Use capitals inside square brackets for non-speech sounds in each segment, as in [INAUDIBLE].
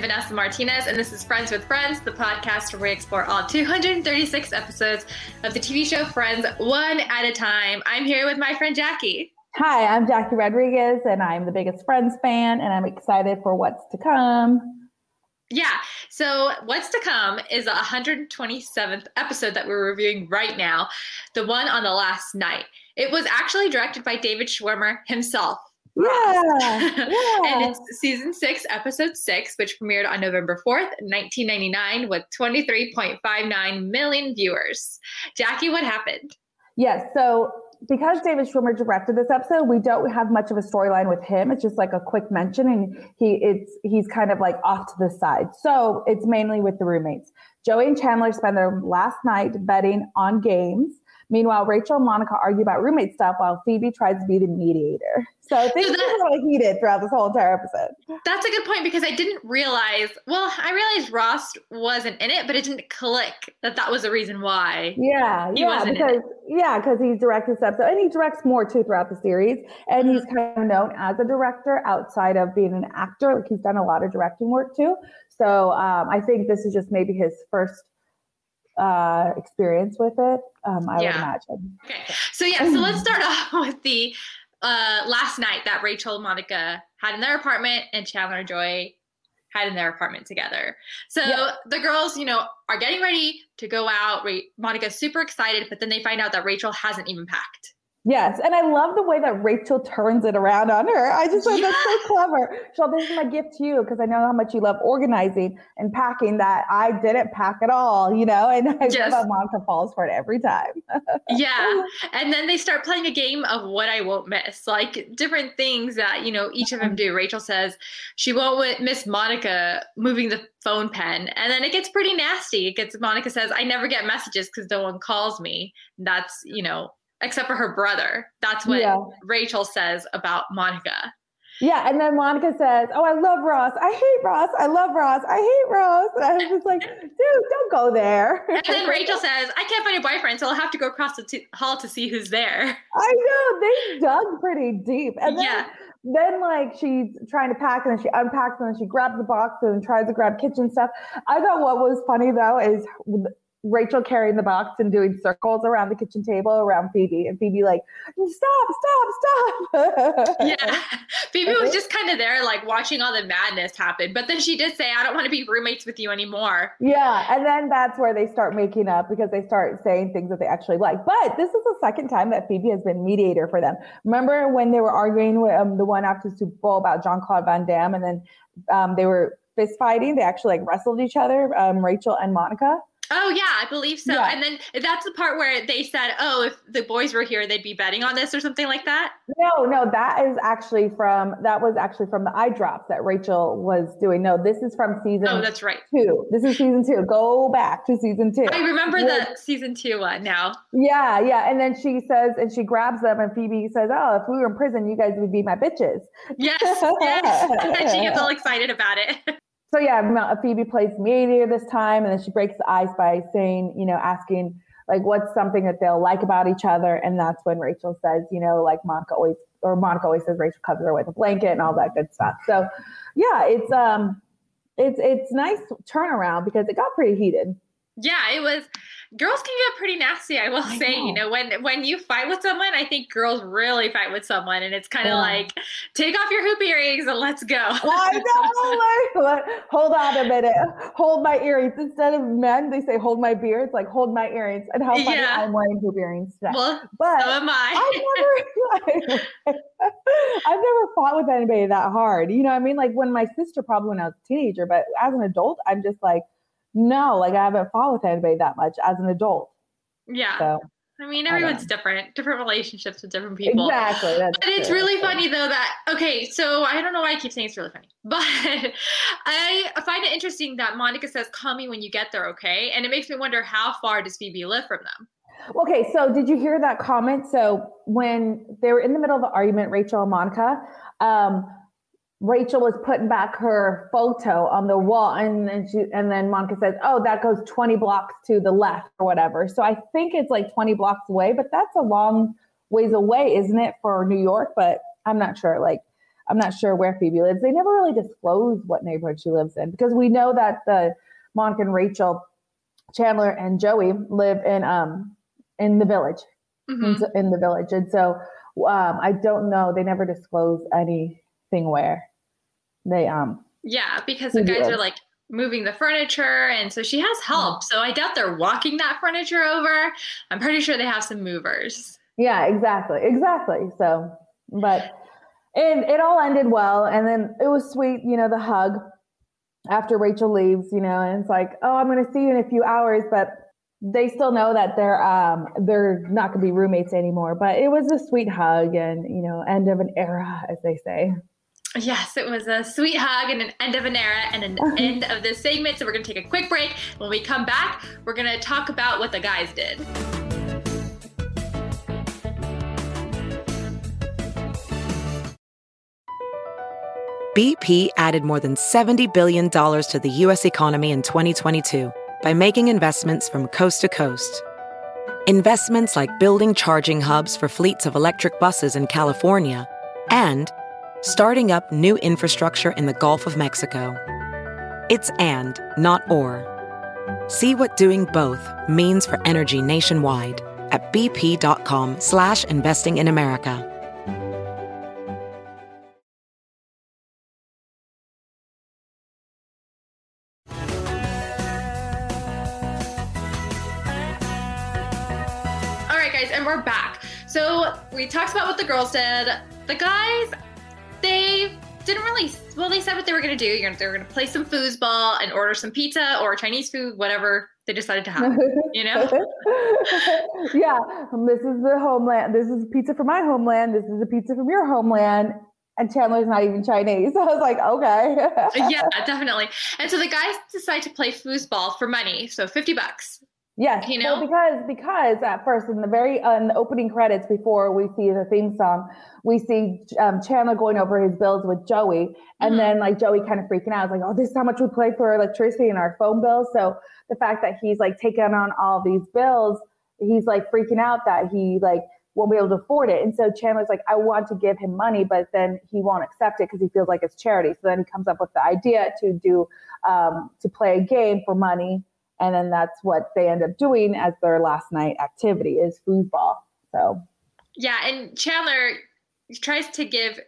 I'm Vanessa Martinez, and this is Friends with Friends, the podcast where we explore all 236 episodes of the TV show Friends one at a time. I'm here with my friend Jackie. Hi, I'm Jackie Rodriguez, and I'm the biggest Friends fan, and I'm excited for what's to come. Yeah, so what's to come is a 127th episode that we're reviewing right now, the one on the last night. It was actually directed by David Schwimmer himself. Yeah, [LAUGHS] yeah. and it's season six, episode six, which premiered on November 4th, 1999, with 23.59 million viewers. Jackie, what happened? Yes, so because David Schwimmer directed this episode, we don't have much of a storyline with him. It's just like a quick mention, and he it's he's kind of like off to the side. So it's mainly with the roommates. Joey and Chandler spend their last night betting on games. Meanwhile, Rachel and Monica argue about roommate stuff while Phoebe tries to be the mediator. So things so that, really heated throughout this whole entire episode. That's a good point because I didn't realize. Well, I realized Ross wasn't in it, but it didn't click that that was the reason why. Yeah, yeah, because yeah, because he's directed this episode, and he directs more too throughout the series, and mm-hmm. he's kind of known as a director outside of being an actor. Like he's done a lot of directing work too. So um, I think this is just maybe his first uh, experience with it. Um, I yeah. would imagine. Okay, so yeah, so let's start [LAUGHS] off with the uh, last night that Rachel and Monica had in their apartment and Chandler and Joey had in their apartment together. So yeah. the girls, you know, are getting ready to go out. Monica's super excited, but then they find out that Rachel hasn't even packed. Yes, and I love the way that Rachel turns it around on her. I just think yeah. that's so clever. So this is my gift to you because I know how much you love organizing and packing. That I didn't pack at all, you know, and I yes. love Monica falls for it every time. [LAUGHS] yeah, and then they start playing a game of what I won't miss, like different things that you know each of them mm-hmm. do. Rachel says she won't miss Monica moving the phone pen, and then it gets pretty nasty. It gets Monica says I never get messages because no one calls me. That's you know except for her brother. That's what yeah. Rachel says about Monica. Yeah, and then Monica says, "Oh, I love Ross. I hate Ross. I love Ross. I hate Ross." And I was just like, [LAUGHS] "Dude, don't go there." And then Rachel says, "I can't find a boyfriend, so I'll have to go across the t- hall to see who's there." I know they dug pretty deep, and then, yeah. Then, like, she's trying to pack, and then she unpacks, and then she grabs the box and tries to grab kitchen stuff. I thought what was funny though is Rachel carrying the box and doing circles around the kitchen table around Phoebe, and Phoebe like, stop, stop, stop. [LAUGHS] yeah, Phoebe was just kind of there, like watching all the madness happen. But then she did say, "I don't want to be roommates with you anymore." Yeah, and then that's where they start making up because they start saying things that they actually like. But this is the second time that Phoebe has been mediator for them. Remember when they were arguing with um, the one after Super Bowl about Jean Claude Van Damme, and then um, they were fist fighting. They actually like wrestled each other, um, Rachel and Monica. Oh yeah, I believe so. Yeah. And then that's the part where they said, "Oh, if the boys were here, they'd be betting on this or something like that." No, no, that is actually from that was actually from the eye drops that Rachel was doing. No, this is from season. Oh, that's right. Two. This is season two. Go back to season two. I remember the season two one now. Yeah, yeah. And then she says, and she grabs them, and Phoebe says, "Oh, if we were in prison, you guys would be my bitches." Yes, yes. [LAUGHS] and she gets all excited about it. [LAUGHS] so yeah, Phoebe plays mediator this time, and then she breaks the ice by saying, you know, asking like what's something that they'll like about each other, and that's when Rachel says, you know, like Monica always or Monica always says Rachel covers her with a blanket and all that good stuff. So yeah, it's um, it's it's nice turnaround because it got pretty heated. Yeah, it was girls can get pretty nasty i will I say know. you know when when you fight with someone i think girls really fight with someone and it's kind of yeah. like take off your hoop earrings and let's go i know [LAUGHS] like, hold on a minute hold my earrings instead of men they say hold my beard it's like hold my earrings and how funny yeah. i'm wearing hoop earrings today well but so am i I've never, [LAUGHS] I've never fought with anybody that hard you know i mean like when my sister probably when i was a teenager but as an adult i'm just like no, like I haven't fought with anybody that much as an adult. Yeah. So, I mean, everyone's I different, different relationships with different people. Exactly. but it's true. really funny though that, okay, so I don't know why I keep saying it's really funny, [LAUGHS] but I find it interesting that Monica says, call me when you get there, okay? And it makes me wonder how far does Phoebe live from them? Okay, so did you hear that comment? So when they were in the middle of the argument, Rachel and Monica, um, Rachel was putting back her photo on the wall, and then she, and then Monica says, "Oh, that goes 20 blocks to the left or whatever." So I think it's like 20 blocks away, but that's a long ways away, isn't it, for New York? But I'm not sure. Like, I'm not sure where Phoebe lives. They never really disclose what neighborhood she lives in because we know that the Monica and Rachel, Chandler and Joey live in um in the village, mm-hmm. in, in, the village, and so um, I don't know. They never disclose anything where they um. Yeah, because the guys are like moving the furniture and so she has help. So i doubt they're walking that furniture over. I'm pretty sure they have some movers. Yeah exactly exactly. So but it, it all ended well and then it was sweet you know the hug after rachel leaves you know and it's like oh i'm going to see you in a few hours but they still know that they're um they're not going to be roommates anymore but it was a sweet hug and you know end of an era as they say Yes, it was a sweet hug and an end of an era and an [LAUGHS] end of this segment. So we're going to take a quick break. When we come back, we're going to talk about what the guys did. BP added more than $70 billion to the U.S. economy in 2022 by making investments from coast to coast. Investments like building charging hubs for fleets of electric buses in California and starting up new infrastructure in the Gulf of Mexico. It's and, not or. See what doing both means for energy nationwide at bp.com slash investing in America. All right, guys, and we're back. So we talked about what the girls did. The guys, they didn't really well they said what they were going to do they were going to play some foosball and order some pizza or chinese food whatever they decided to have [LAUGHS] you know [LAUGHS] yeah this is the homeland this is pizza from my homeland this is a pizza from your homeland and Chandler's not even Chinese. [LAUGHS] I was like, okay. yeah, definitely. And so the guys decide to play foosball for money. So 50 bucks. Yes, you know, well, because because at first in the very uh, in the opening credits before we see the theme song, we see um, Chandler going over his bills with Joey, and mm-hmm. then like Joey kind of freaking out, like, "Oh, this is how much we pay for electricity and our phone bills." So the fact that he's like taking on all these bills, he's like freaking out that he like won't be able to afford it. And so Chandler's like, I want to give him money, but then he won't accept it because he feels like it's charity. So then he comes up with the idea to do um, to play a game for money and then that's what they end up doing as their last night activity is foosball. So yeah, and Chandler tries to give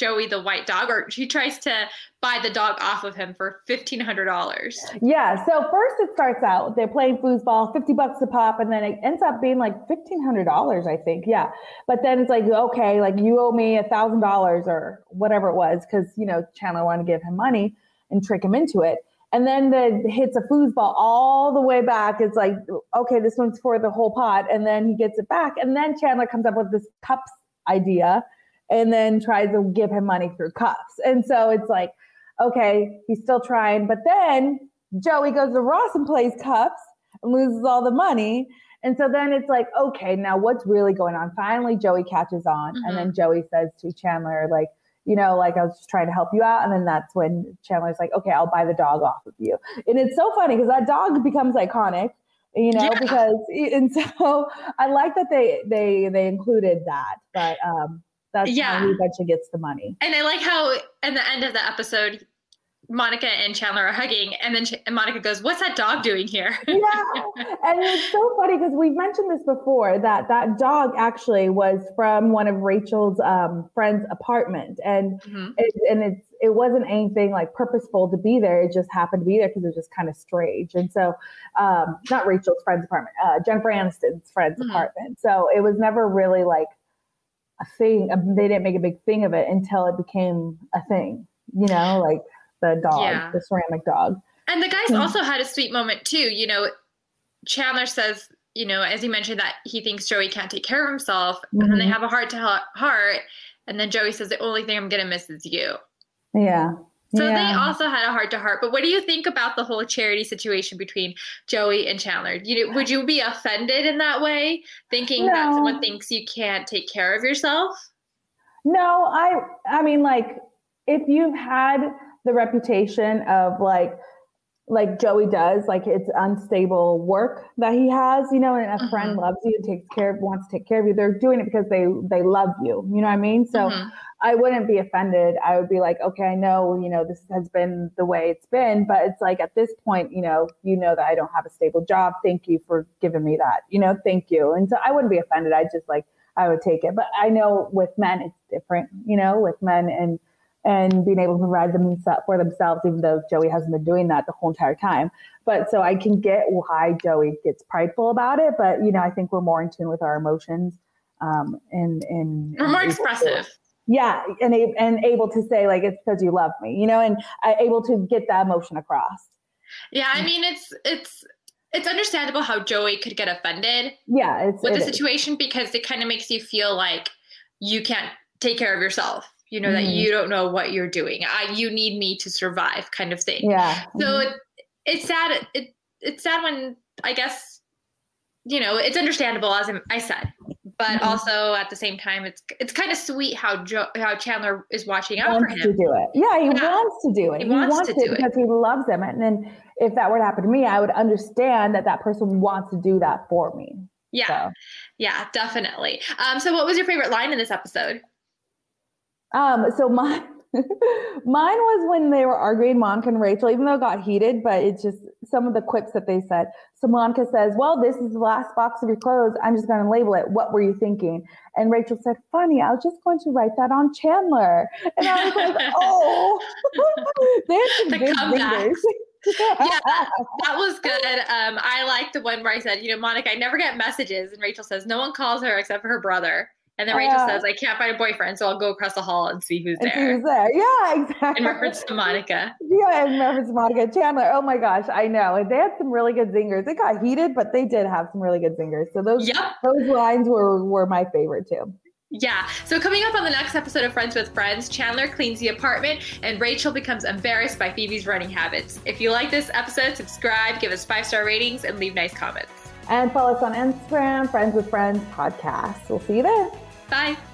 Joey the white dog, or he tries to buy the dog off of him for fifteen hundred dollars. Yeah. So first it starts out they're playing foosball, fifty bucks a pop, and then it ends up being like fifteen hundred dollars, I think. Yeah. But then it's like okay, like you owe me a thousand dollars or whatever it was, because you know Chandler wanted to give him money and trick him into it. And then the hits a foosball all the way back. It's like, okay, this one's for the whole pot. And then he gets it back. And then Chandler comes up with this cups idea and then tries to give him money through cups. And so it's like, okay, he's still trying. But then Joey goes to Ross and plays cups and loses all the money. And so then it's like, okay, now what's really going on? Finally, Joey catches on. Mm-hmm. And then Joey says to Chandler, like, you know, like I was just trying to help you out. And then that's when Chandler's like, okay, I'll buy the dog off of you. And it's so funny because that dog becomes iconic, you know, yeah. because, and so I like that they, they, they included that, but, um, that's yeah. how he eventually gets the money. And I like how in the end of the episode, Monica and Chandler are hugging, and then Ch- and Monica goes, "What's that dog doing here?" [LAUGHS] yeah, and it's so funny because we've mentioned this before that that dog actually was from one of Rachel's um, friend's apartment, and mm-hmm. it, and it's it wasn't anything like purposeful to be there. It just happened to be there because it was just kind of strange. And so, um, not Rachel's friend's apartment, uh, Jennifer Aniston's friend's mm-hmm. apartment. So it was never really like a thing. They didn't make a big thing of it until it became a thing. You know, like the dog, yeah. the ceramic dog. And the guys hmm. also had a sweet moment too. You know, Chandler says, you know, as he mentioned that he thinks Joey can't take care of himself, mm-hmm. and then they mm-hmm. have a heart to heart, and then Joey says the only thing I'm gonna miss is you. Yeah. So yeah. they also had a heart to heart. But what do you think about the whole charity situation between Joey and Chandler? You know, would you be offended in that way, thinking no. that someone thinks you can't take care of yourself? No, I I mean like if you've had the reputation of like like Joey does, like it's unstable work that he has, you know, and a mm-hmm. friend loves you and takes care of, wants to take care of you. They're doing it because they they love you. You know what I mean? So mm-hmm. I wouldn't be offended. I would be like, okay, I know, you know, this has been the way it's been, but it's like at this point, you know, you know that I don't have a stable job. Thank you for giving me that. You know, thank you. And so I wouldn't be offended. I just like I would take it. But I know with men it's different, you know, with men and and being able to provide them for themselves, even though Joey hasn't been doing that the whole entire time. But so I can get why Joey gets prideful about it, but you know, I think we're more in tune with our emotions, um, and and we're more expressive. To, yeah, and and able to say like it's because you love me, you know, and uh, able to get that emotion across. Yeah, I mean, it's it's it's understandable how Joey could get offended. Yeah, with the situation is. because it kind of makes you feel like you can't take care of yourself you know mm-hmm. that you don't know what you're doing. I, you need me to survive kind of thing. Yeah. So mm-hmm. it, it's sad it, it's sad when i guess you know it's understandable as i said. But mm-hmm. also at the same time it's it's kind of sweet how jo- how chandler is watching out for him to do it. Yeah he yeah. wants to do it. He, he wants, wants, to do it. because he loves him. And then if that were to happen to me i would understand that that person wants to do that for me. Yeah. So. yeah definitely. Um so what was your favorite line in this episode um, so mine, [LAUGHS] mine was when they were arguing, Monica and Rachel, even though it got heated, but it's just some of the quips that they said. So Monica says, Well, this is the last box of your clothes. I'm just going to label it. What were you thinking? And Rachel said, Funny, I was just going to write that on Chandler. And I was like, [LAUGHS] Oh, [LAUGHS] some the good yeah, that was good. Um, I like the one where I said, you know, Monica, I never get messages. And Rachel says, no one calls her except for her brother. And then Rachel uh, says, I can't find a boyfriend, so I'll go across the hall and see who's there. See who's there. Yeah, exactly. In reference to Monica. Yeah, in reference to Monica. Chandler, oh my gosh, I know. And they had some really good zingers. It got heated, but they did have some really good zingers. So those, yep. those lines were, were my favorite too. Yeah. So coming up on the next episode of Friends with Friends, Chandler cleans the apartment and Rachel becomes embarrassed by Phoebe's running habits. If you like this episode, subscribe, give us five star ratings, and leave nice comments. And follow us on Instagram, Friends with Friends Podcast. We'll see you there. Bye.